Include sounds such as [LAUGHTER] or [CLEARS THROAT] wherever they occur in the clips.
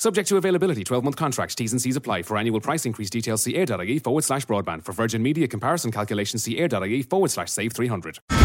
Subject to availability, 12 month contracts, T's and C's apply. For annual price increase details, see air.ie forward slash broadband. For Virgin Media comparison calculations, see air.ie forward slash save 300.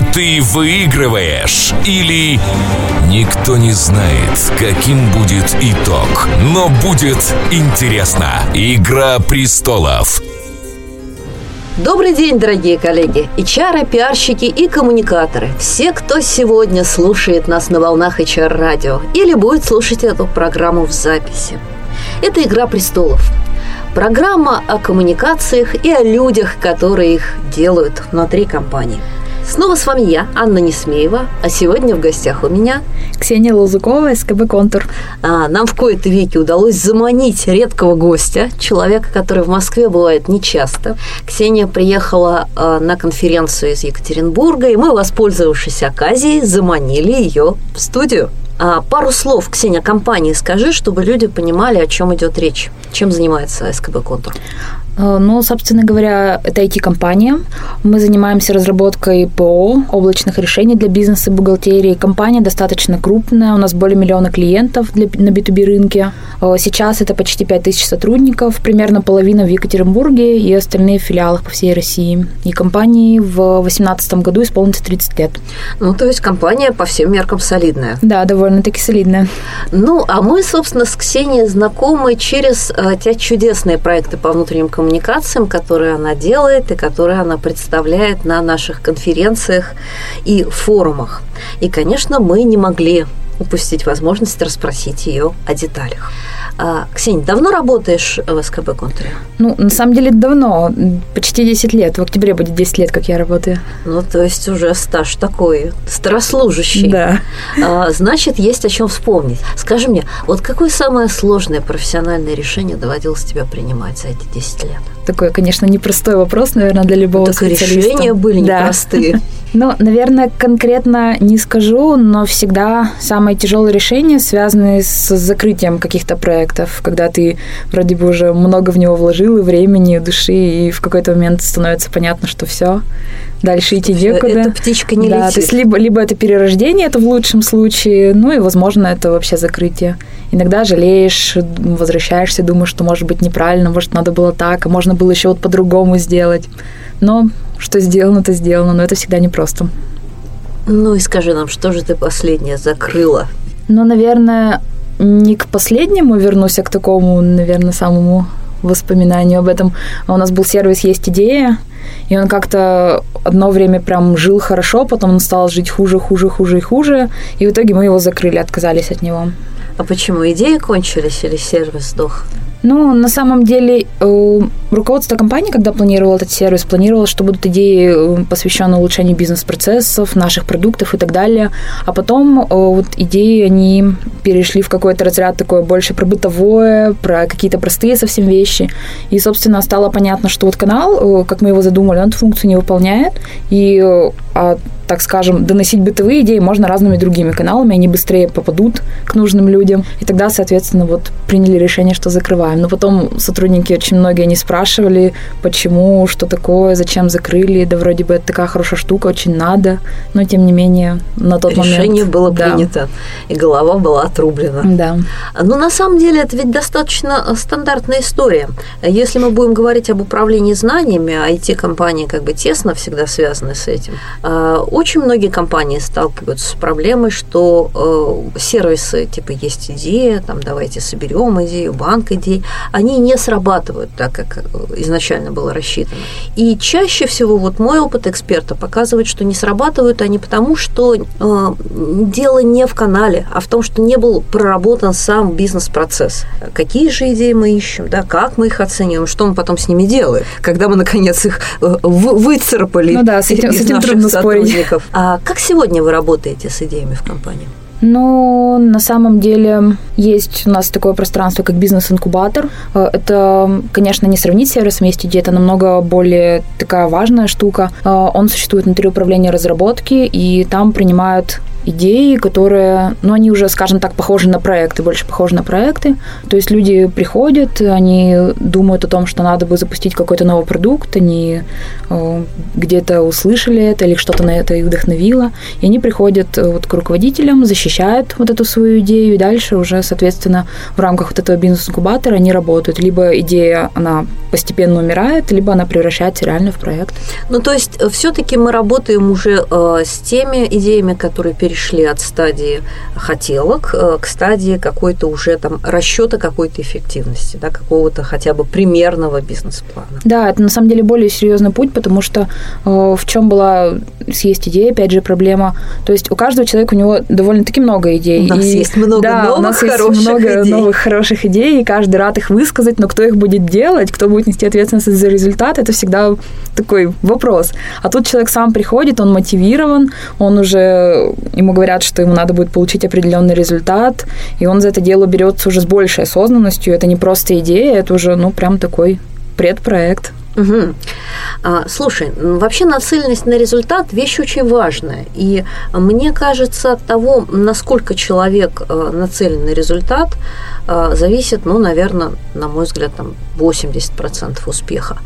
ты выигрываешь, или никто не знает, каким будет итог. Но будет интересно. Игра престолов. Добрый день, дорогие коллеги, HR, пиарщики и коммуникаторы. Все, кто сегодня слушает нас на волнах HR-радио или будет слушать эту программу в записи. Это «Игра престолов». Программа о коммуникациях и о людях, которые их делают внутри компании – Снова с вами я, Анна Несмеева, а сегодня в гостях у меня Ксения Лузукова, СКБ «Контур». А, нам в кои-то веки удалось заманить редкого гостя, человека, который в Москве бывает нечасто. Ксения приехала а, на конференцию из Екатеринбурга, и мы, воспользовавшись оказией, заманили ее в студию. А, пару слов, Ксения, компании скажи, чтобы люди понимали, о чем идет речь. Чем занимается СКБ «Контур»? Ну, собственно говоря, это IT-компания. Мы занимаемся разработкой ПО, облачных решений для бизнеса и бухгалтерии. Компания достаточно крупная, у нас более миллиона клиентов для, на B2B рынке. Э, сейчас это почти 5000 сотрудников, примерно половина в Екатеринбурге и остальные в филиалах по всей России. И компании в 2018 году исполнится 30 лет. Ну, то есть компания по всем меркам солидная. Да, довольно-таки солидная. Ну, а мы, собственно, с Ксенией знакомы через э, те чудесные проекты по внутренним коммуникациям коммуникациям, которые она делает и которые она представляет на наших конференциях и форумах. И, конечно, мы не могли упустить возможность расспросить ее о деталях. А, Ксения, давно работаешь в СКБ Контуре? Ну, на самом деле давно, почти 10 лет. В октябре будет 10 лет, как я работаю. Ну, то есть уже стаж такой, старослужащий. Да. А, значит, есть о чем вспомнить. Скажи мне, вот какое самое сложное профессиональное решение доводилось тебе принимать за эти 10 лет? Такой, конечно, непростой вопрос, наверное, для любого так специалиста. решения были да. непростые. [LAUGHS] Ну, наверное, конкретно не скажу, но всегда самые тяжелые решения связаны с закрытием каких-то проектов, когда ты вроде бы уже много в него вложил и времени, и души, и в какой-то момент становится понятно, что все, дальше идти некуда. Эта птичка не да, летит. То есть либо, либо это перерождение, это в лучшем случае, ну и, возможно, это вообще закрытие. Иногда жалеешь, возвращаешься, думаешь, что, может быть, неправильно, может, надо было так, а можно было еще вот по-другому сделать. Но что сделано, то сделано, но это всегда непросто. Ну и скажи нам, что же ты последнее закрыла? Ну, наверное, не к последнему вернусь, а к такому, наверное, самому воспоминанию об этом. А у нас был сервис «Есть идея», и он как-то одно время прям жил хорошо, потом он стал жить хуже, хуже, хуже и хуже, и в итоге мы его закрыли, отказались от него. А почему? Идеи кончились или сервис сдох? Ну, на самом деле, э, руководство компании, когда планировало этот сервис, планировало, что будут идеи, э, посвященные улучшению бизнес-процессов, наших продуктов и так далее. А потом э, вот идеи, они перешли в какой-то разряд такой больше про бытовое, про какие-то простые совсем вещи. И, собственно, стало понятно, что вот канал, как мы его задумали, он эту функцию не выполняет. И так скажем, доносить бытовые идеи можно разными другими каналами, они быстрее попадут к нужным людям. И тогда, соответственно, вот приняли решение, что закрываем. Но потом сотрудники очень многие не спрашивали, почему, что такое, зачем закрыли, да вроде бы это такая хорошая штука, очень надо, но тем не менее на тот решение момент... Решение было да. принято, и голова была отрублена. Да. Но на самом деле это ведь достаточно стандартная история. Если мы будем говорить об управлении знаниями, а IT-компании как бы тесно всегда связаны с этим, а, очень многие компании сталкиваются с проблемой, что э, сервисы типа есть идея, там давайте соберем идею, банк идей, они не срабатывают так, как изначально было рассчитано. И чаще всего вот мой опыт эксперта показывает, что не срабатывают они потому, что э, дело не в канале, а в том, что не был проработан сам бизнес-процесс. Какие же идеи мы ищем, да, как мы их оцениваем, что мы потом с ними делаем, когда мы наконец их э, выцарапали. Ну да, с этим, с этим трудно спорить. А как сегодня вы работаете с идеями в компании? Ну, на самом деле есть у нас такое пространство, как бизнес-инкубатор. Э, это, конечно, не сравнить с сервисом есть идея, это намного более такая важная штука. Э, он существует внутри управления разработки, и там принимают идеи, которые, ну, они уже, скажем так, похожи на проекты, больше похожи на проекты. То есть люди приходят, они думают о том, что надо бы запустить какой-то новый продукт, они э, где-то услышали это или что-то на это их вдохновило, и они приходят э, вот к руководителям, защищают вот эту свою идею, и дальше уже, соответственно, в рамках вот этого бизнес-инкубатора они работают. Либо идея, она постепенно умирает, либо она превращается реально в проект. Ну, то есть э, все-таки мы работаем уже э, с теми идеями, которые перешли перешли от стадии хотелок э, к стадии какой-то уже там расчета какой-то эффективности, да, какого-то хотя бы примерного бизнес-плана. Да, это на самом деле более серьезный путь, потому что э, в чем была съесть идея, опять же, проблема. То есть у каждого человека у него довольно-таки много идей. У нас и, есть много да, новых у нас хороших есть много идей. новых хороших идей, и каждый рад их высказать, но кто их будет делать, кто будет нести ответственность за результат, это всегда такой вопрос. А тут человек сам приходит, он мотивирован, он уже ему говорят, что ему надо будет получить определенный результат, и он за это дело берется уже с большей осознанностью. Это не просто идея, это уже, ну, прям такой предпроект. Угу. А, слушай, вообще нацеленность на результат – вещь очень важная. И мне кажется, от того, насколько человек э, нацелен на результат, э, зависит, ну, наверное, на мой взгляд, там 80% успеха.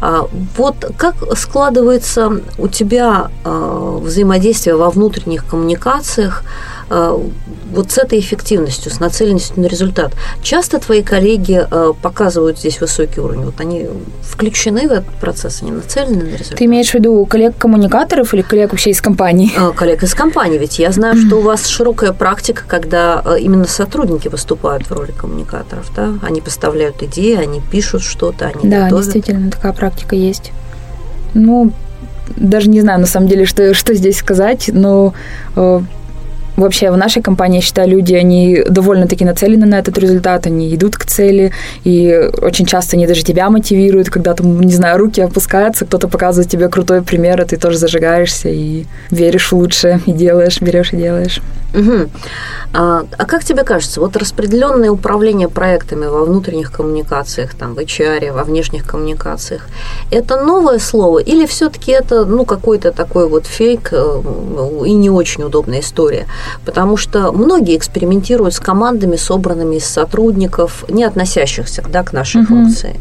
А вот как складывается у тебя э, взаимодействие во внутренних коммуникациях вот с этой эффективностью, с нацеленностью на результат. Часто твои коллеги э, показывают здесь высокий уровень. Вот они включены в этот процесс, они нацелены на результат. Ты имеешь в виду коллег-коммуникаторов или коллег вообще из компании? Э, коллег из компании. Ведь я знаю, что у вас широкая практика, когда именно сотрудники выступают в роли коммуникаторов. Да? Они поставляют идеи, они пишут что-то, они Да, готовят. действительно, такая практика есть. Ну, даже не знаю, на самом деле, что, что здесь сказать, но Вообще в нашей компании, я считаю, люди, они довольно-таки нацелены на этот результат, они идут к цели, и очень часто они даже тебя мотивируют, когда там, не знаю, руки опускаются, кто-то показывает тебе крутой пример, и ты тоже зажигаешься и веришь в лучшее, и делаешь, берешь и делаешь. Угу. А, а как тебе кажется, вот распределенное управление проектами во внутренних коммуникациях, там, в HR, во внешних коммуникациях, это новое слово или все-таки это ну, какой-то такой вот фейк э, и не очень удобная история? Потому что многие экспериментируют с командами, собранными из сотрудников, не относящихся да, к нашей угу. функции.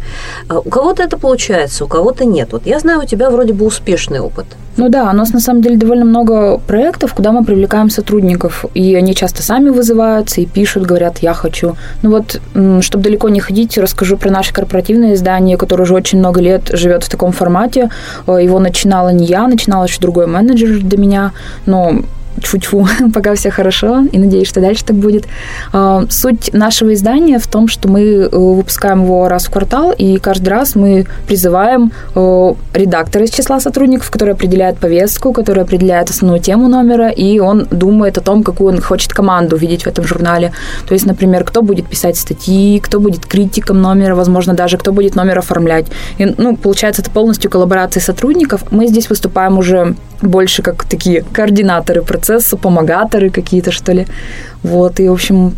А у кого-то это получается, у кого-то нет. Вот я знаю, у тебя вроде бы успешный опыт. Ну да, у нас на самом деле довольно много проектов, куда мы привлекаем сотрудников, и они часто сами вызываются и пишут, говорят, я хочу. Ну вот, чтобы далеко не ходить, расскажу про наше корпоративное издание, которое уже очень много лет живет в таком формате. Э, его начинала не я, начинала еще другой менеджер до меня, но тьфу-тьфу, [LAUGHS] пока все хорошо, и надеюсь, что дальше так будет. А, суть нашего издания в том, что мы э, выпускаем его раз в квартал, и каждый раз мы призываем э, редактора из числа сотрудников, который определяет повестку, который определяет основную тему номера, и он думает о том, какую он хочет команду видеть в этом журнале. То есть, например, кто будет писать статьи, кто будет критиком номера, возможно, даже кто будет номер оформлять. И, ну, получается, это полностью коллаборация сотрудников. Мы здесь выступаем уже больше как такие координаторы процесса, помогаторы какие-то, что ли. Вот, и, в общем,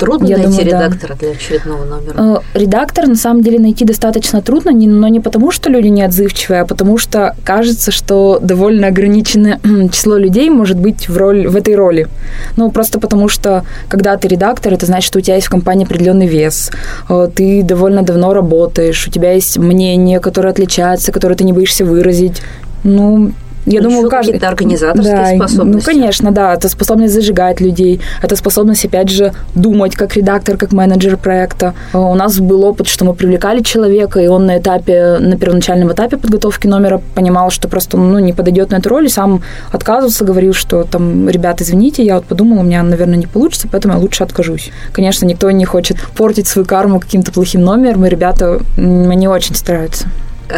Трудно я найти думаю, редактора да. для очередного номера? Э, редактор, на самом деле, найти достаточно трудно, но не потому, что люди не отзывчивые, а потому что кажется, что довольно ограниченное [CLEARS THROAT] число людей может быть в, роль, в этой роли. Ну, просто потому что, когда ты редактор, это значит, что у тебя есть в компании определенный вес, э, ты довольно давно работаешь, у тебя есть мнение, которое отличается, которое ты не боишься выразить. Ну, Я ну, думаю, каждый... какие-то организаторские да, ну, способности. Ну, конечно, да. Это способность зажигать людей, это способность, опять же, думать как редактор, как менеджер проекта. У нас был опыт, что мы привлекали человека, и он на этапе, на первоначальном этапе подготовки номера понимал, что просто ну, не подойдет на эту роль, и сам отказывался, говорил, что там, ребят, извините, я вот подумал, у меня, наверное, не получится, поэтому я лучше откажусь. Конечно, никто не хочет портить свою карму каким-то плохим номером, и ребята не очень стараются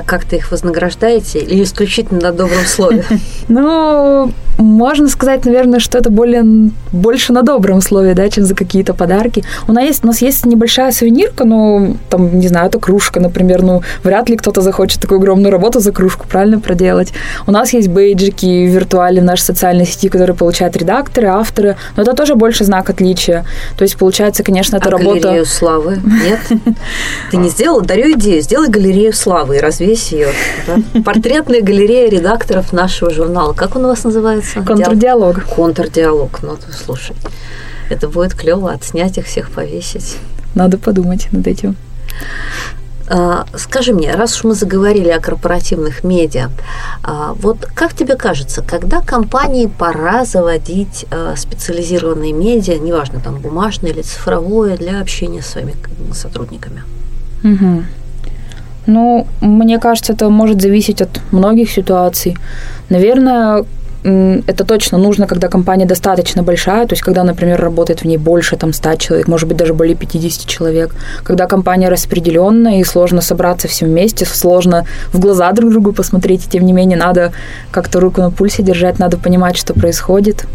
как-то их вознаграждаете или исключительно на добром слове? [LAUGHS] Ну, можно сказать, наверное, что это более, больше на добром слове, да, чем за какие-то подарки. У нас есть, у нас есть небольшая сувенирка, ну, там, не знаю, это кружка, например, ну, вряд ли кто-то захочет такую огромную работу за кружку, правильно, проделать. У нас есть бейджики виртуальные в нашей социальной сети, которые получают редакторы, авторы, но это тоже больше знак отличия. То есть, получается, конечно, это а работа... галерею славы? Нет? [LAUGHS] Ты не сделал? Дарю идею. Сделай галерею славы и развесь ее. Портретная галерея редакторов нашего журнала. Как он у вас называется? Контрдиалог. Контрдиалог. Ну, слушай, это будет клево отснять их всех, повесить. Надо подумать над этим. А, скажи мне, раз уж мы заговорили о корпоративных медиа, а, вот как тебе кажется, когда компании пора заводить а, специализированные медиа, неважно, там бумажное или цифровое, для общения с своими сотрудниками? Угу. Ну, мне кажется, это может зависеть от многих ситуаций. Наверное, это точно нужно, когда компания достаточно большая, то есть когда, например, работает в ней больше там 100 человек, может быть, даже более 50 человек. Когда компания распределенная и сложно собраться всем вместе, сложно в глаза друг другу посмотреть, и тем не менее надо как-то руку на пульсе держать, надо понимать, что происходит.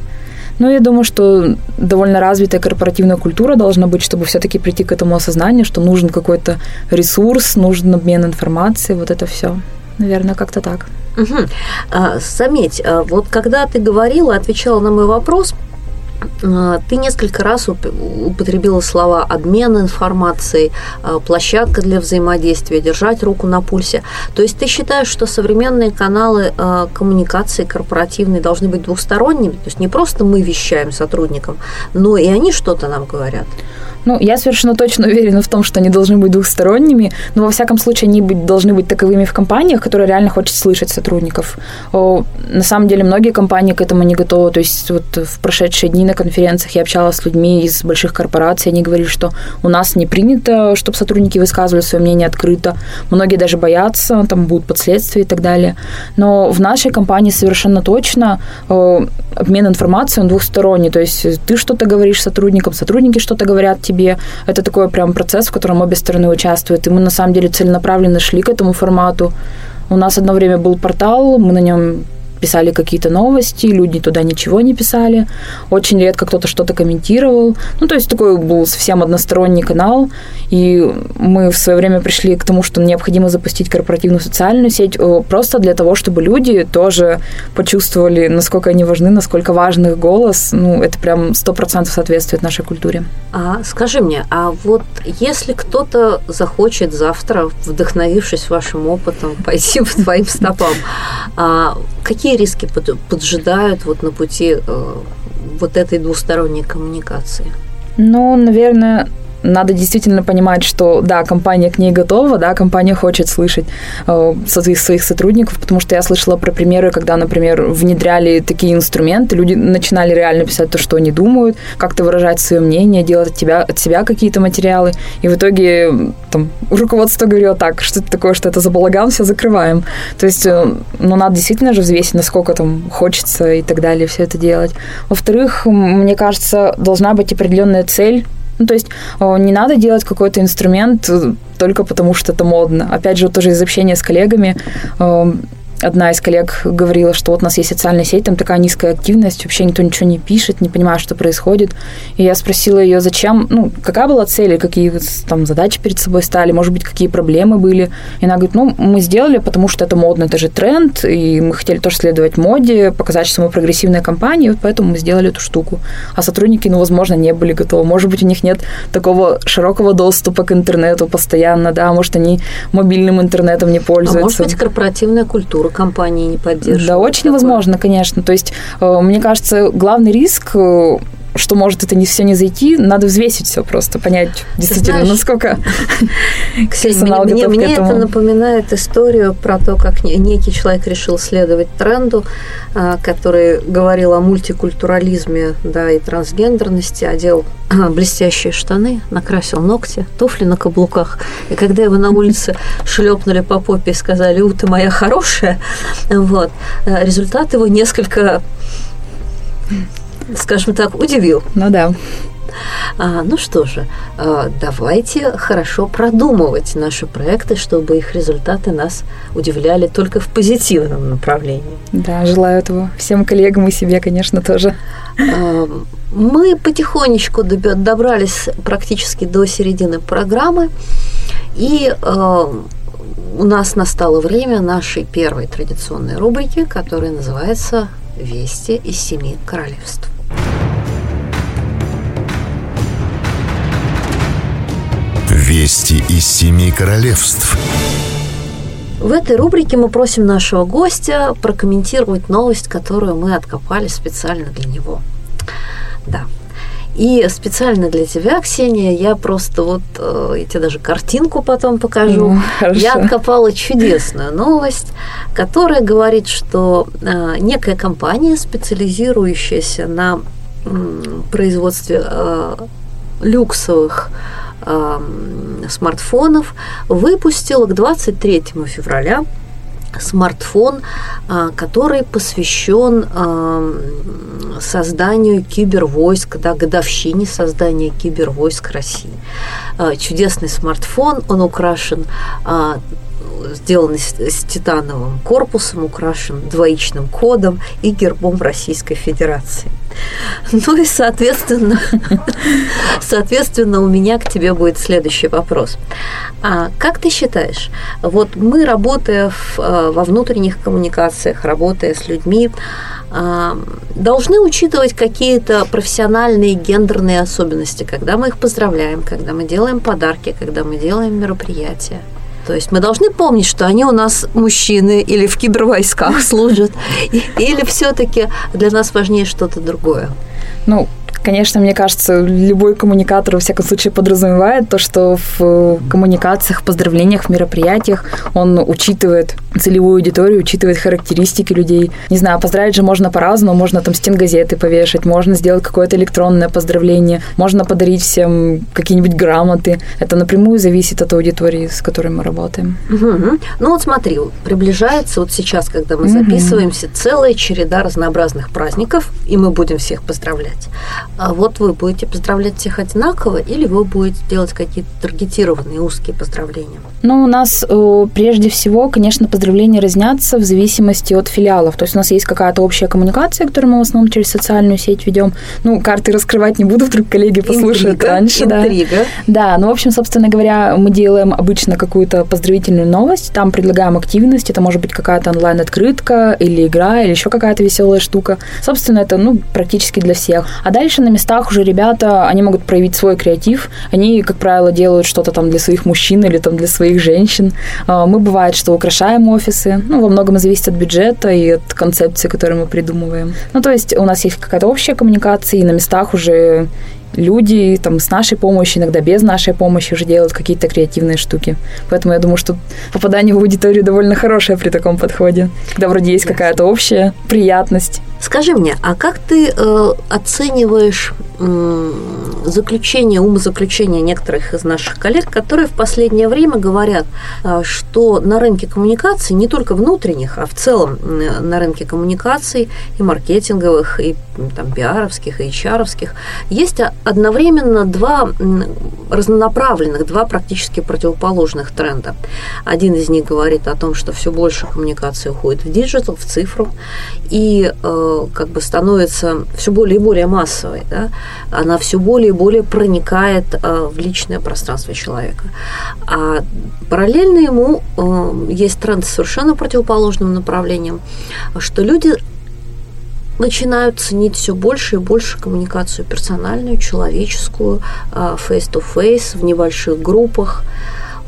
Ну, я думаю, что довольно развитая корпоративная культура должна быть, чтобы все-таки прийти к этому осознанию, что нужен какой-то ресурс, нужен обмен информацией, вот это все. Наверное, как-то так. Угу. А, заметь, а вот когда ты говорила, отвечала на мой вопрос, а, ты несколько раз употребила слова обмен информацией, а, площадка для взаимодействия, держать руку на пульсе. То есть ты считаешь, что современные каналы коммуникации корпоративные должны быть двухсторонними? То есть не просто мы вещаем сотрудникам, но и они что-то нам говорят? Ну, я совершенно точно уверена в том, что они должны быть двухсторонними, но во всяком случае они быть, должны быть таковыми в компаниях, которые реально хочет слышать сотрудников. О, на самом деле многие компании к этому не готовы. То есть вот в прошедшие дни на конференциях я общалась с людьми из больших корпораций, они говорили, что у нас не принято, чтобы сотрудники высказывали свое мнение открыто. Многие даже боятся, там будут последствия и так далее. Но в нашей компании совершенно точно о, обмен информацией он двухсторонний. То есть ты что-то говоришь сотрудникам, сотрудники что-то говорят тебе, себе. Это такой прям процесс, в котором обе стороны участвуют. И мы на самом деле целенаправленно шли к этому формату. У нас одно время был портал, мы на нем писали какие-то новости, люди туда ничего не писали. Очень редко кто-то что-то комментировал. Ну, то есть такой был совсем односторонний канал. И мы в свое время пришли к тому, что необходимо запустить корпоративную социальную сеть э, просто для того, чтобы люди тоже почувствовали, насколько они важны, насколько важен их голос. Ну, это прям сто процентов соответствует нашей культуре. А скажи мне, а вот если кто-то захочет завтра, вдохновившись вашим опытом, пойти по твоим стопам, а какие какие риски поджидают вот на пути э, вот этой двусторонней коммуникации? Ну, наверное, надо действительно понимать, что да, компания к ней готова, да, компания хочет слышать э, своих, сотрудников, потому что я слышала про примеры, когда, например, внедряли такие инструменты, люди начинали реально писать то, что они думают, как-то выражать свое мнение, делать от, тебя, от себя какие-то материалы, и в итоге там руководство говорило так, что это такое, что это за балаган, все закрываем. То есть, э, ну, надо действительно же взвесить, насколько там хочется и так далее все это делать. Во-вторых, мне кажется, должна быть определенная цель ну, то есть не надо делать какой-то инструмент э, только потому, что это модно. Опять же, тоже из общения с коллегами одна из коллег говорила, что вот у нас есть социальная сеть, там такая низкая активность, вообще никто ничего не пишет, не понимает, что происходит. И я спросила ее, зачем, ну, какая была цель, какие там задачи перед собой стали, может быть, какие проблемы были. И она говорит, ну, мы сделали, потому что это модно, это же тренд, и мы хотели тоже следовать моде, показать, что мы прогрессивная компания, вот поэтому мы сделали эту штуку. А сотрудники, ну, возможно, не были готовы. Может быть, у них нет такого широкого доступа к интернету постоянно, да, может, они мобильным интернетом не пользуются. А может быть, корпоративная культура компании не поддерживают. Да, очень такое. возможно, конечно. То есть, э, мне кажется, главный риск э, что может это не все не зайти, надо взвесить все просто, понять действительно, знаешь, насколько [LAUGHS] персонал мне, готов мне, к этому. это напоминает историю про то, как некий человек решил следовать тренду, а, который говорил о мультикультурализме да, и трансгендерности, одел блестящие штаны, накрасил ногти, туфли на каблуках. И когда его на улице [LAUGHS] шлепнули по попе и сказали, у, ты моя хорошая, вот, э, результат его несколько скажем так, удивил. Ну да. А, ну что же, а, давайте хорошо продумывать наши проекты, чтобы их результаты нас удивляли только в позитивном направлении. Да, желаю этого всем коллегам и себе, конечно, тоже. А, мы потихонечку добрались практически до середины программы, и а, у нас настало время нашей первой традиционной рубрики, которая называется «Вести из семи королевств». Вести из семи королевств. В этой рубрике мы просим нашего гостя прокомментировать новость, которую мы откопали специально для него. Да. И специально для тебя, Ксения, я просто вот, э, я тебе даже картинку потом покажу. Mm, я откопала чудесную новость, которая говорит, что э, некая компания, специализирующаяся на производстве э, люксовых смартфонов выпустила к 23 февраля смартфон, а, который посвящен созданию кибервойск, да, годовщине создания кибервойск России. А, чудесный смартфон, он украшен а, сделан с титановым корпусом, украшен двоичным кодом и гербом Российской Федерации. [LAUGHS] Ну и, соответственно, [LAUGHS] соответственно, у меня к тебе будет следующий вопрос. А как ты считаешь, вот мы, работая в, э, во внутренних коммуникациях, работая с людьми, а, должны учитывать какие-то профессиональные гендерные особенности, когда мы их поздравляем, когда мы делаем подарки, когда мы делаем мероприятия? То есть мы должны помнить, что они у нас мужчины или в кибервойсках [LAUGHS] служат, или все-таки для нас важнее что-то другое. Ну, Конечно, мне кажется, любой коммуникатор, во всяком случае, подразумевает то, что в коммуникациях, поздравлениях, в мероприятиях он учитывает целевую аудиторию, учитывает характеристики людей. Не знаю, поздравить же можно по-разному. Можно там стенгазеты повешать, можно сделать какое-то электронное поздравление, можно подарить всем какие-нибудь грамоты. Это напрямую зависит от аудитории, с которой мы работаем. Угу. Ну вот смотри, приближается вот сейчас, когда мы записываемся, угу. целая череда разнообразных праздников, и мы будем всех поздравлять. А вот вы будете поздравлять всех одинаково или вы будете делать какие-то таргетированные узкие поздравления? Ну, у нас э, прежде всего, конечно, поздравления разнятся в зависимости от филиалов. То есть у нас есть какая-то общая коммуникация, которую мы в основном через социальную сеть ведем. Ну, карты раскрывать не буду, [LAUGHS] вдруг коллеги послушают интрига, раньше. Интрига. Да. да, ну, в общем, собственно говоря, мы делаем обычно какую-то поздравительную новость, там предлагаем активность, это может быть какая-то онлайн-открытка или игра, или еще какая-то веселая штука. Собственно, это, ну, практически для всех. А дальше на местах уже ребята, они могут проявить свой креатив. Они, как правило, делают что-то там для своих мужчин или там для своих женщин. А, мы бывает, что украшаем офисы. Ну, во многом зависит от бюджета и от концепции, которую мы придумываем. Ну, то есть у нас есть какая-то общая коммуникация, и на местах уже люди там с нашей помощью, иногда без нашей помощи уже делают какие-то креативные штуки. Поэтому я думаю, что попадание в аудиторию довольно хорошее при таком подходе, когда вроде есть какая-то общая приятность. Скажи мне, а как ты э, оцениваешь э, заключение, умозаключение некоторых из наших коллег, которые в последнее время говорят, э, что на рынке коммуникаций, не только внутренних, а в целом э, на рынке коммуникаций и маркетинговых, и там, пиаровских, эйчаровских, есть одновременно два разнонаправленных, два практически противоположных тренда. Один из них говорит о том, что все больше коммуникации уходит в digital, в цифру, и э, как бы становится все более и более массовой. Да? Она все более и более проникает э, в личное пространство человека. А параллельно ему э, есть тренд с совершенно противоположным направлением, что люди начинают ценить все больше и больше коммуникацию персональную, человеческую, а, face-to-face, в небольших группах.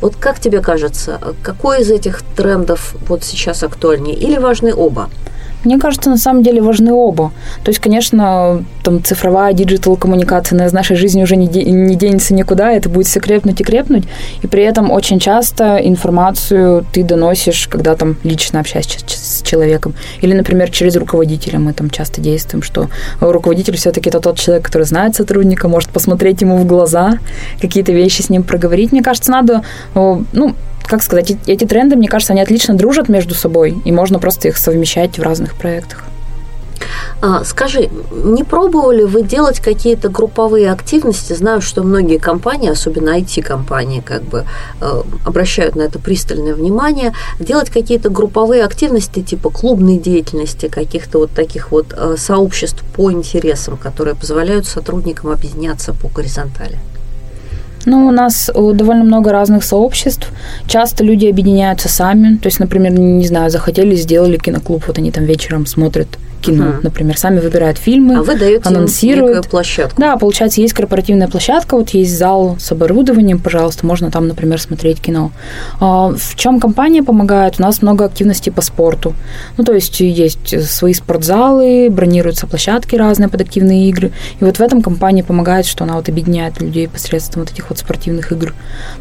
Вот как тебе кажется, какой из этих трендов вот сейчас актуальнее или важны оба? Мне кажется, на самом деле важны оба. То есть, конечно, там цифровая digital коммуникация из нашей жизни уже не, де- не денется никуда, это будет все крепнуть и крепнуть. И при этом очень часто информацию ты доносишь, когда там лично общаешься с человеком. Или, например, через руководителя мы там часто действуем, что руководитель все-таки это тот человек, который знает сотрудника, может посмотреть ему в глаза, какие-то вещи с ним проговорить. Мне кажется, надо, ну, как сказать, эти тренды, мне кажется, они отлично дружат между собой, и можно просто их совмещать в разных проектах. А, скажи, не пробовали вы делать какие-то групповые активности? Знаю, что многие компании, особенно IT-компании, как бы э, обращают на это пристальное внимание. Делать какие-то групповые активности типа клубной деятельности, каких-то вот таких вот э, сообществ по интересам, которые позволяют сотрудникам объединяться по горизонтали? Ну, у нас э, довольно много разных сообществ. Часто люди объединяются сами. То есть, например, не знаю, захотели, сделали киноклуб, вот они там вечером смотрят кино, uh например, сами выбирают фильмы, а вы даете анонсируют. площадку. Да, получается, есть корпоративная площадка, вот есть зал с оборудованием, пожалуйста, можно там, например, смотреть кино. А, в чем компания помогает? У нас много активностей по спорту. Ну, то есть есть свои спортзалы, бронируются площадки разные под активные игры. И вот в этом компания помогает, что она вот объединяет людей посредством вот этих вот спортивных игр.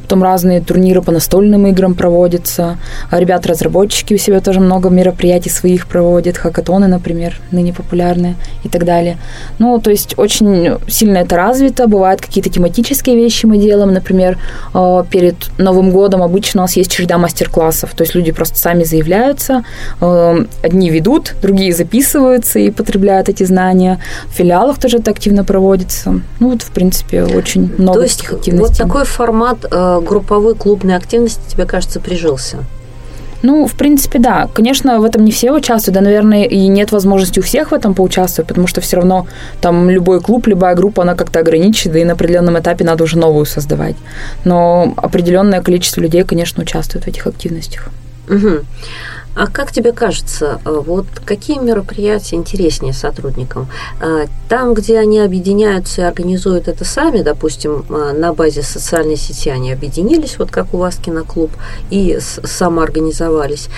Потом разные турниры по настольным играм проводятся. А ребята-разработчики у себя тоже много мероприятий своих проводят, хакатоны, например например, ныне популярные и так далее. Ну, то есть очень сильно это развито. Бывают какие-то тематические вещи мы делаем. Например, э, перед Новым годом обычно у нас есть череда мастер-классов. То есть люди просто сами заявляются. Э, одни ведут, другие записываются и потребляют эти знания. В филиалах тоже это активно проводится. Ну, вот, в принципе, очень много то есть активностей. Вот такой формат э, групповой клубной активности тебе кажется прижился? Ну, в принципе, да. Конечно, в этом не все участвуют, да, наверное, и нет возможности у всех в этом поучаствовать, потому что все равно там любой клуб, любая группа, она как-то ограничена, и на определенном этапе надо уже новую создавать. Но определенное количество людей, конечно, участвует в этих активностях. Угу. А как тебе кажется, э, вот какие мероприятия интереснее сотрудникам? Э, там, где они объединяются и организуют это сами, допустим, э, на базе социальной сети они объединились, вот как у вас киноклуб, и самоорганизовались,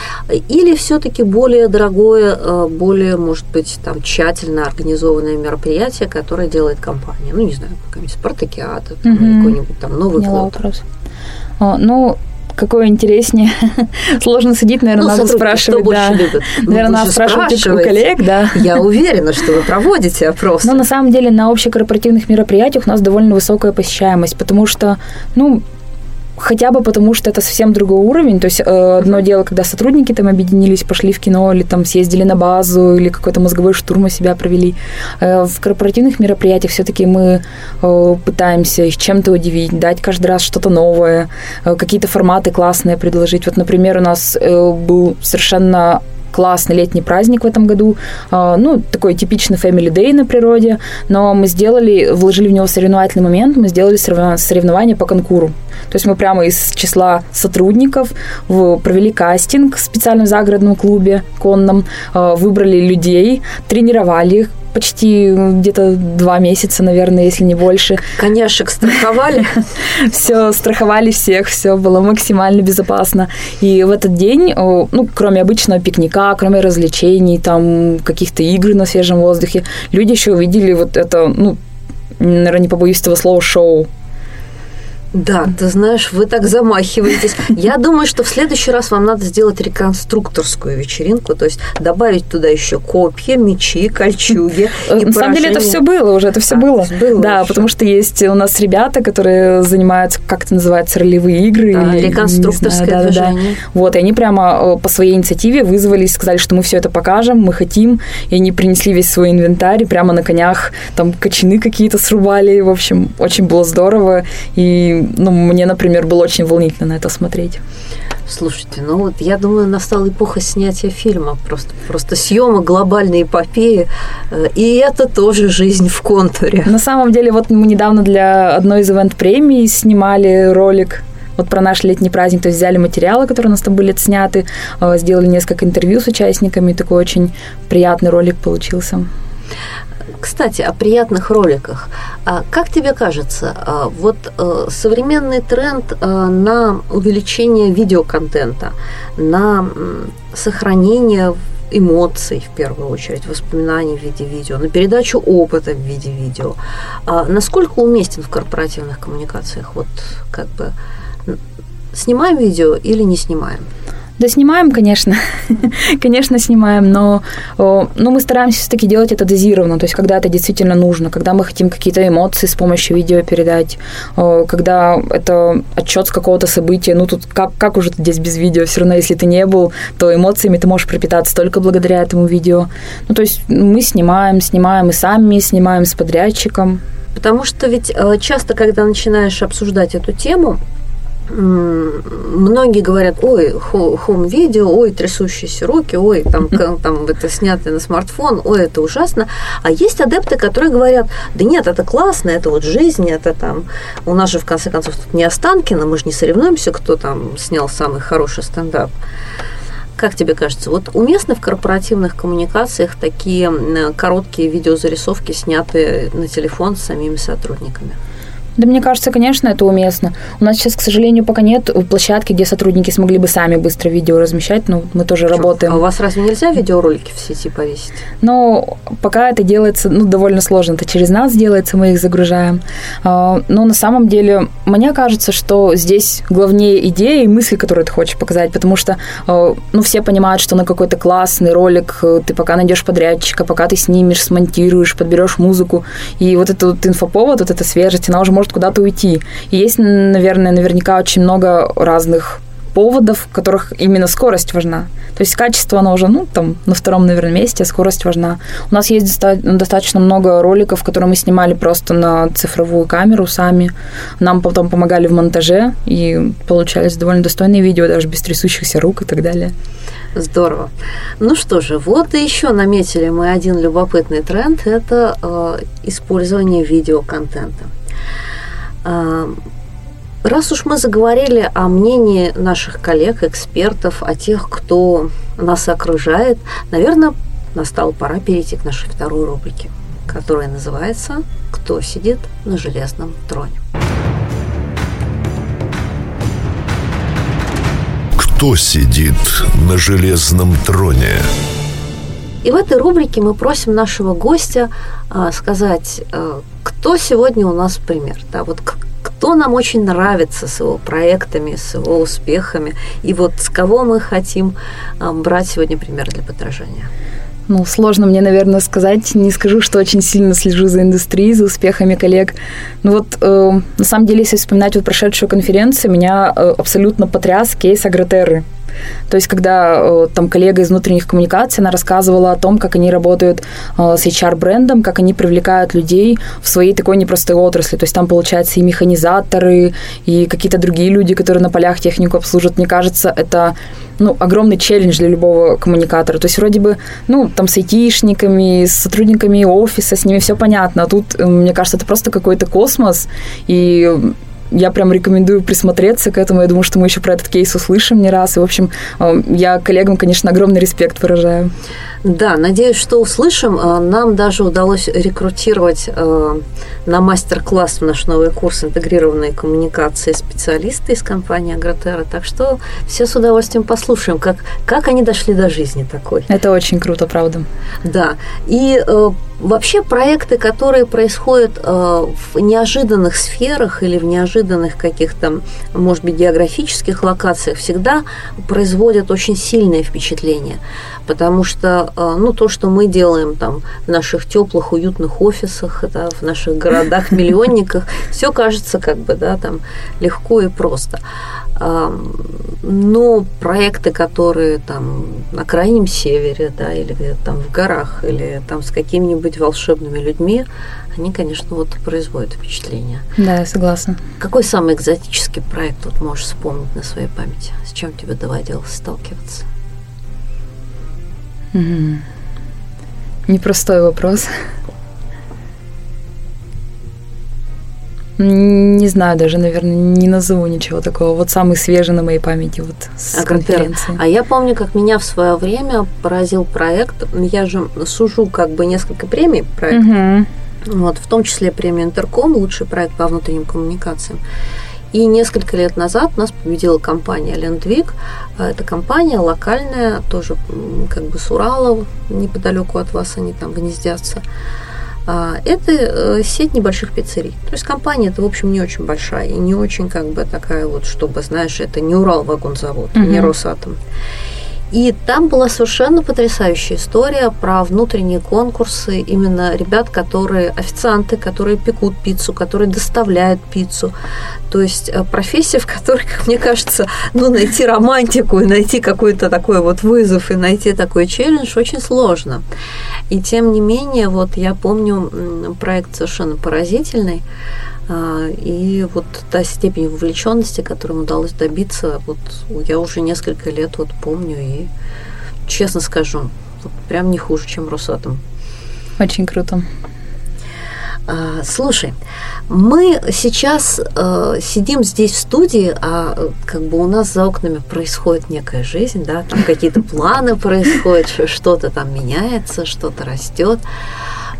или все-таки более дорогое, более, может быть, там тщательно организованное мероприятие, которое делает компания? Ну, не знаю, какая-нибудь спартакиада, угу. какой-нибудь там новый Поняла вопрос. Ну, какое интереснее. [LAUGHS] Сложно судить, наверное, ну, надо спрашивать. Кто да. любит? Ну, наверное, надо спрашивать у коллег, да. Я уверена, что вы проводите опросы. Но на самом деле на общекорпоративных мероприятиях у нас довольно высокая посещаемость, потому что, ну, хотя бы потому, что это совсем другой уровень. То есть э, одно дело, когда сотрудники там объединились, пошли в кино, или там съездили на базу, или какой-то мозговой штурм у себя провели. Э, в корпоративных мероприятиях все-таки мы э, пытаемся их чем-то удивить, дать каждый раз что-то новое, какие-то форматы классные предложить. Вот, например, у нас был совершенно классный летний праздник в этом году. А, ну, такой типичный Family Day на природе. Но мы сделали, вложили в него соревновательный момент, мы сделали соревнования по конкуру. То есть мы прямо из числа сотрудников провели кастинг в специальном загородном клубе конном, а, выбрали людей, тренировали их, почти где-то два месяца, наверное, если не больше. Коняшек страховали? [LAUGHS] Все, страховали всех, все было максимально безопасно. И в этот день, ну, кроме обычного пикника, кроме развлечений, там, каких-то игр на свежем воздухе, люди еще увидели вот это, ну, наверное, не побоюсь этого слова, шоу. Да, ты знаешь, вы так замахиваетесь. Я думаю, что в следующий раз вам надо сделать реконструкторскую вечеринку, то есть добавить туда еще копья, мечи, кольчуги. На самом деле это все было уже, это все было. Да, потому что есть у нас ребята, которые занимаются, как это называется, ролевые игры. Реконструкторское движение. Вот, и они прямо э, по своей инициативе вызвались, сказали, что мы все это покажем, мы хотим, и они принесли весь свой инвентарь, прямо на конях там кочаны какие-то срубали, в общем, очень было здорово, и ну, мне, например, было очень волнительно на это смотреть. Слушайте, ну вот я думаю, настала эпоха снятия фильма, просто, просто съемок глобальной эпопеи, э, и это тоже жизнь в контуре. На самом деле, вот мы недавно для одной из ивент-премий снимали ролик вот про наш летний праздник, то есть взяли материалы, которые у нас там были сняты, э, сделали несколько интервью с участниками, такой очень приятный ролик получился. Кстати, о приятных роликах. А как тебе кажется, а, вот э, современный тренд э, на увеличение видеоконтента, на сохранение эмоций, в первую очередь, воспоминаний в виде видео, на передачу опыта в виде видео. А насколько уместен в корпоративных коммуникациях? Вот как бы снимаем видео или не снимаем? Да снимаем, конечно. [LAUGHS] конечно, снимаем, но, но мы стараемся все-таки делать это дозированно, то есть когда это действительно нужно, когда мы хотим какие-то эмоции с помощью видео передать, когда это отчет с какого-то события, ну тут как, как уже здесь без видео, все равно если ты не был, то эмоциями ты можешь пропитаться только благодаря этому видео. Ну то есть мы снимаем, снимаем и сами, снимаем с подрядчиком. Потому что ведь э, часто, когда начинаешь обсуждать эту тему, многие говорят, ой, хом-видео, ой, трясущиеся руки, ой, там, [LAUGHS] там это снято на смартфон, ой, это ужасно. А есть адепты, которые говорят, да нет, это классно, это вот жизнь, это там, у нас же в конце концов тут не Останкино, мы же не соревнуемся, кто там снял самый хороший стендап. Как тебе кажется, вот уместны в корпоративных коммуникациях такие короткие видеозарисовки, снятые на телефон с самими сотрудниками? Да мне кажется, конечно, это уместно. У нас сейчас, к сожалению, пока нет площадки, где сотрудники смогли бы сами быстро видео размещать, но мы тоже Что? работаем. А у вас разве нельзя видеоролики в сети повесить? Ну, пока это делается, ну, довольно сложно. Это через нас делается, мы их загружаем. А, но на самом деле, мне кажется, что здесь главнее идея и мысль, которую ты хочешь показать, потому что, а, ну, все понимают, что на какой-то классный ролик э, ты пока найдешь подрядчика, пока ты снимешь, смонтируешь, подберешь музыку, и вот этот вот инфоповод, вот эта свежесть, она уже может куда-то уйти. И есть, наверное, наверняка очень много разных поводов, в которых именно скорость важна. То есть качество, оно уже, ну, там, на втором, наверное, месте, а скорость важна. У нас есть достаточно много роликов, которые мы снимали просто на цифровую камеру сами. Нам потом помогали в монтаже, и получались довольно достойные видео, даже без трясущихся рук и так далее. Здорово. Ну что же, вот и еще наметили мы один любопытный тренд – это э, использование видеоконтента. Раз уж мы заговорили о мнении наших коллег, экспертов, о тех, кто нас окружает, наверное, настала пора перейти к нашей второй рубрике, которая называется «Кто сидит на железном троне?». Кто сидит на железном троне? И в этой рубрике мы просим нашего гостя а, сказать, а, кто сегодня у нас пример. Да, вот кто нам очень нравится с его проектами, с его успехами, и вот с кого мы хотим брать сегодня пример для подражания. Ну, сложно мне, наверное, сказать. Не скажу, что очень сильно слежу за индустрией, за успехами коллег. Ну вот, э, на самом деле, если вспоминать вот прошедшую конференцию, меня э, абсолютно потряс кейс Агротерры. То есть, когда э, там коллега из внутренних коммуникаций, она рассказывала о том, как они работают э, с HR-брендом, как они привлекают людей в своей такой непростой отрасли. То есть, там, получается, и механизаторы, и какие-то другие люди, которые на полях технику обслуживают. Мне кажется, это ну, огромный челлендж для любого коммуникатора. То есть вроде бы, ну, там с айтишниками, с сотрудниками офиса, с ними все понятно. А тут, э, мне кажется, это просто какой-то космос. И я прям рекомендую присмотреться к этому. Я думаю, что мы еще про этот кейс услышим не раз. И, в общем, э, я коллегам, конечно, огромный респект выражаю. Да, надеюсь, что услышим. Э, нам даже удалось рекрутировать э, на мастер-класс в наш новый курс интегрированной коммуникации специалисты из компании Агротера. Так что все с удовольствием послушаем, как, как они дошли до жизни такой. Это очень круто, правда. Да. И Вообще проекты, которые происходят э, в неожиданных сферах или в неожиданных каких-то, может быть, географических локациях, всегда производят очень сильное впечатление. Потому что э, ну, то, что мы делаем там в наших теплых, уютных офисах, да, в наших городах-миллионниках, [LAUGHS] все кажется как бы да, там, легко и просто. Но проекты, которые там на крайнем севере, да, или где-то там в горах, или там с какими-нибудь волшебными людьми, они, конечно, вот производят впечатление. Да, я согласна. Какой самый экзотический проект вот можешь вспомнить на своей памяти? С чем тебе доводилось сталкиваться? Угу. Непростой вопрос. Не знаю даже, наверное, не назову ничего такого. Вот самый свежий на моей памяти вот с а конференции. А я помню, как меня в свое время поразил проект. Я же сужу как бы несколько премий проектов. Угу. Вот, в том числе премию Интерком, лучший проект по внутренним коммуникациям. И несколько лет назад нас победила компания Лендвик. Это компания локальная, тоже как бы с Урала, неподалеку от вас они там гнездятся. А, это э, сеть небольших пиццерий. То есть компания это, в общем, не очень большая и не очень как бы такая вот, чтобы, знаешь, это не Урал-вагонзавод, mm-hmm. не Росатом. И там была совершенно потрясающая история про внутренние конкурсы именно ребят, которые официанты, которые пекут пиццу, которые доставляют пиццу. То есть э, профессия, в которой, как мне кажется, ну, найти романтику и найти какой-то такой вот вызов и найти такой челлендж очень сложно. И тем не менее, вот я помню проект совершенно поразительный. А, и вот та степень вовлеченности, которую удалось добиться, вот я уже несколько лет вот помню и честно скажу, вот прям не хуже, чем Росатом. Очень круто. А, слушай, мы сейчас э, сидим здесь в студии, а как бы у нас за окнами происходит некая жизнь, да, там какие-то планы происходят, что-то там меняется, что-то растет.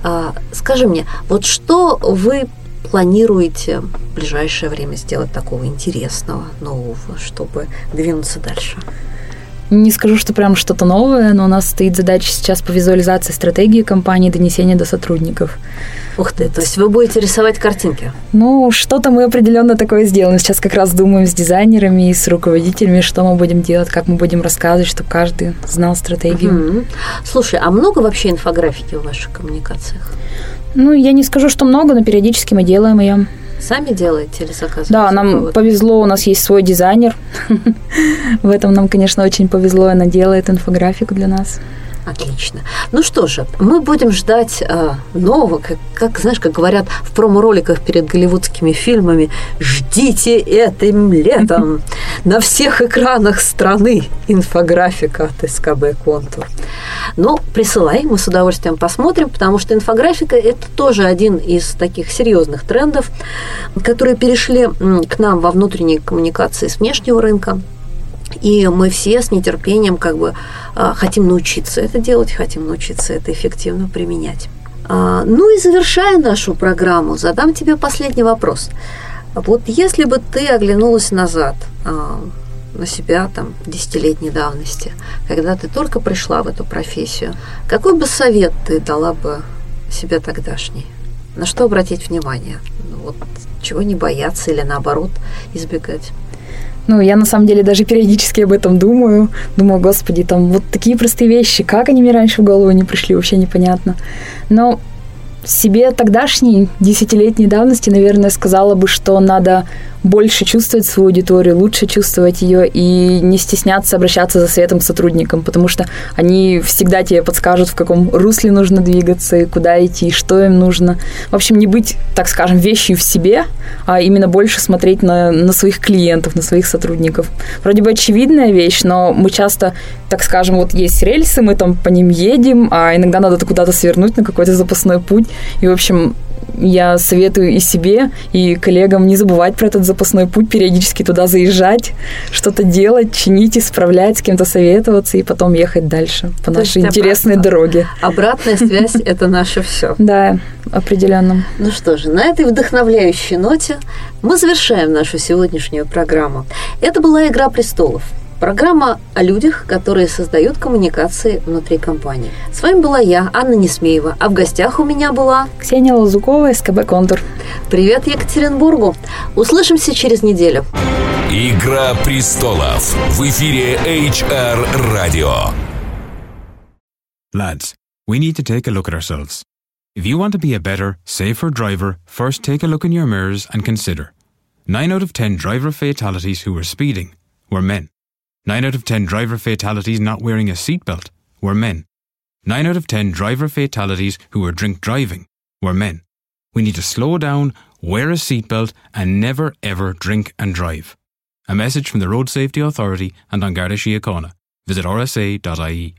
А, скажи мне, вот что вы планируете в ближайшее время сделать такого интересного, нового, чтобы двинуться дальше? Не скажу, что прям что-то новое, но у нас стоит задача сейчас по визуализации стратегии компании донесения до сотрудников. Ух ты, то есть вы будете рисовать картинки? Ну, что-то мы определенно такое сделаем. Сейчас как раз думаем с дизайнерами и с руководителями, что мы будем делать, как мы будем рассказывать, чтобы каждый знал стратегию. Угу. Слушай, а много вообще инфографики в ваших коммуникациях? Ну, я не скажу, что много, но периодически мы делаем ее. Сами делаете или заказываете? Да, нам повезло, у нас есть свой дизайнер. [LAUGHS] В этом нам, конечно, очень повезло, она делает инфографику для нас. Отлично. Ну что же, мы будем ждать э, нового, как, как, знаешь, как говорят в промо-роликах перед голливудскими фильмами, ждите этим летом [LAUGHS] на всех экранах страны инфографика от СКБ «Контур». Ну, присылай, мы с удовольствием посмотрим, потому что инфографика – это тоже один из таких серьезных трендов, которые перешли к нам во внутренней коммуникации с внешнего рынка. И мы все с нетерпением как бы а, хотим научиться это делать, хотим научиться это эффективно применять. А, ну и завершая нашу программу, задам тебе последний вопрос. Вот если бы ты оглянулась назад а, на себя там десятилетней давности, когда ты только пришла в эту профессию, какой бы совет ты дала бы себе тогдашний? На что обратить внимание? Ну, вот, чего не бояться или наоборот избегать? Ну, я на самом деле даже периодически об этом думаю. Думаю, господи, там вот такие простые вещи, как они мне раньше в голову не пришли, вообще непонятно. Но себе тогдашней, десятилетней давности, наверное, сказала бы, что надо больше чувствовать свою аудиторию, лучше чувствовать ее и не стесняться обращаться за советом к сотрудникам, потому что они всегда тебе подскажут, в каком русле нужно двигаться и куда идти, что им нужно. В общем, не быть, так скажем, вещью в себе, а именно больше смотреть на, на своих клиентов, на своих сотрудников. Вроде бы очевидная вещь, но мы часто, так скажем, вот есть рельсы, мы там по ним едем, а иногда надо куда-то свернуть на какой-то запасной путь. И, в общем, я советую и себе, и коллегам не забывать про этот запасной путь, периодически туда заезжать, что-то делать, чинить, исправлять, с кем-то советоваться и потом ехать дальше по То нашей интересной обратно, дороге. Обратная связь – это наше все. [LAUGHS] Да, определенно. Ну что же, на этой вдохновляющей ноте мы завершаем нашу сегодняшнюю программу. Это была «Игра престолов». Программа о людях, которые создают коммуникации внутри компании. С вами была я, Анна Несмеева, а в гостях у меня была Ксения Лазукова, СКБ «Контур». Привет Екатеринбургу! Услышимся через неделю. Игра престолов в эфире HR Radio. Lads, we need to take a look at ourselves. If you want to be a better, safer driver, first take a look in your mirrors and consider. Nine out of ten driver fatalities who were speeding were men. 9 out of 10 driver fatalities not wearing a seatbelt were men. 9 out of 10 driver fatalities who were drink driving were men. We need to slow down, wear a seatbelt, and never ever drink and drive. A message from the Road Safety Authority and An Garda Síochána. Visit rsa.ie.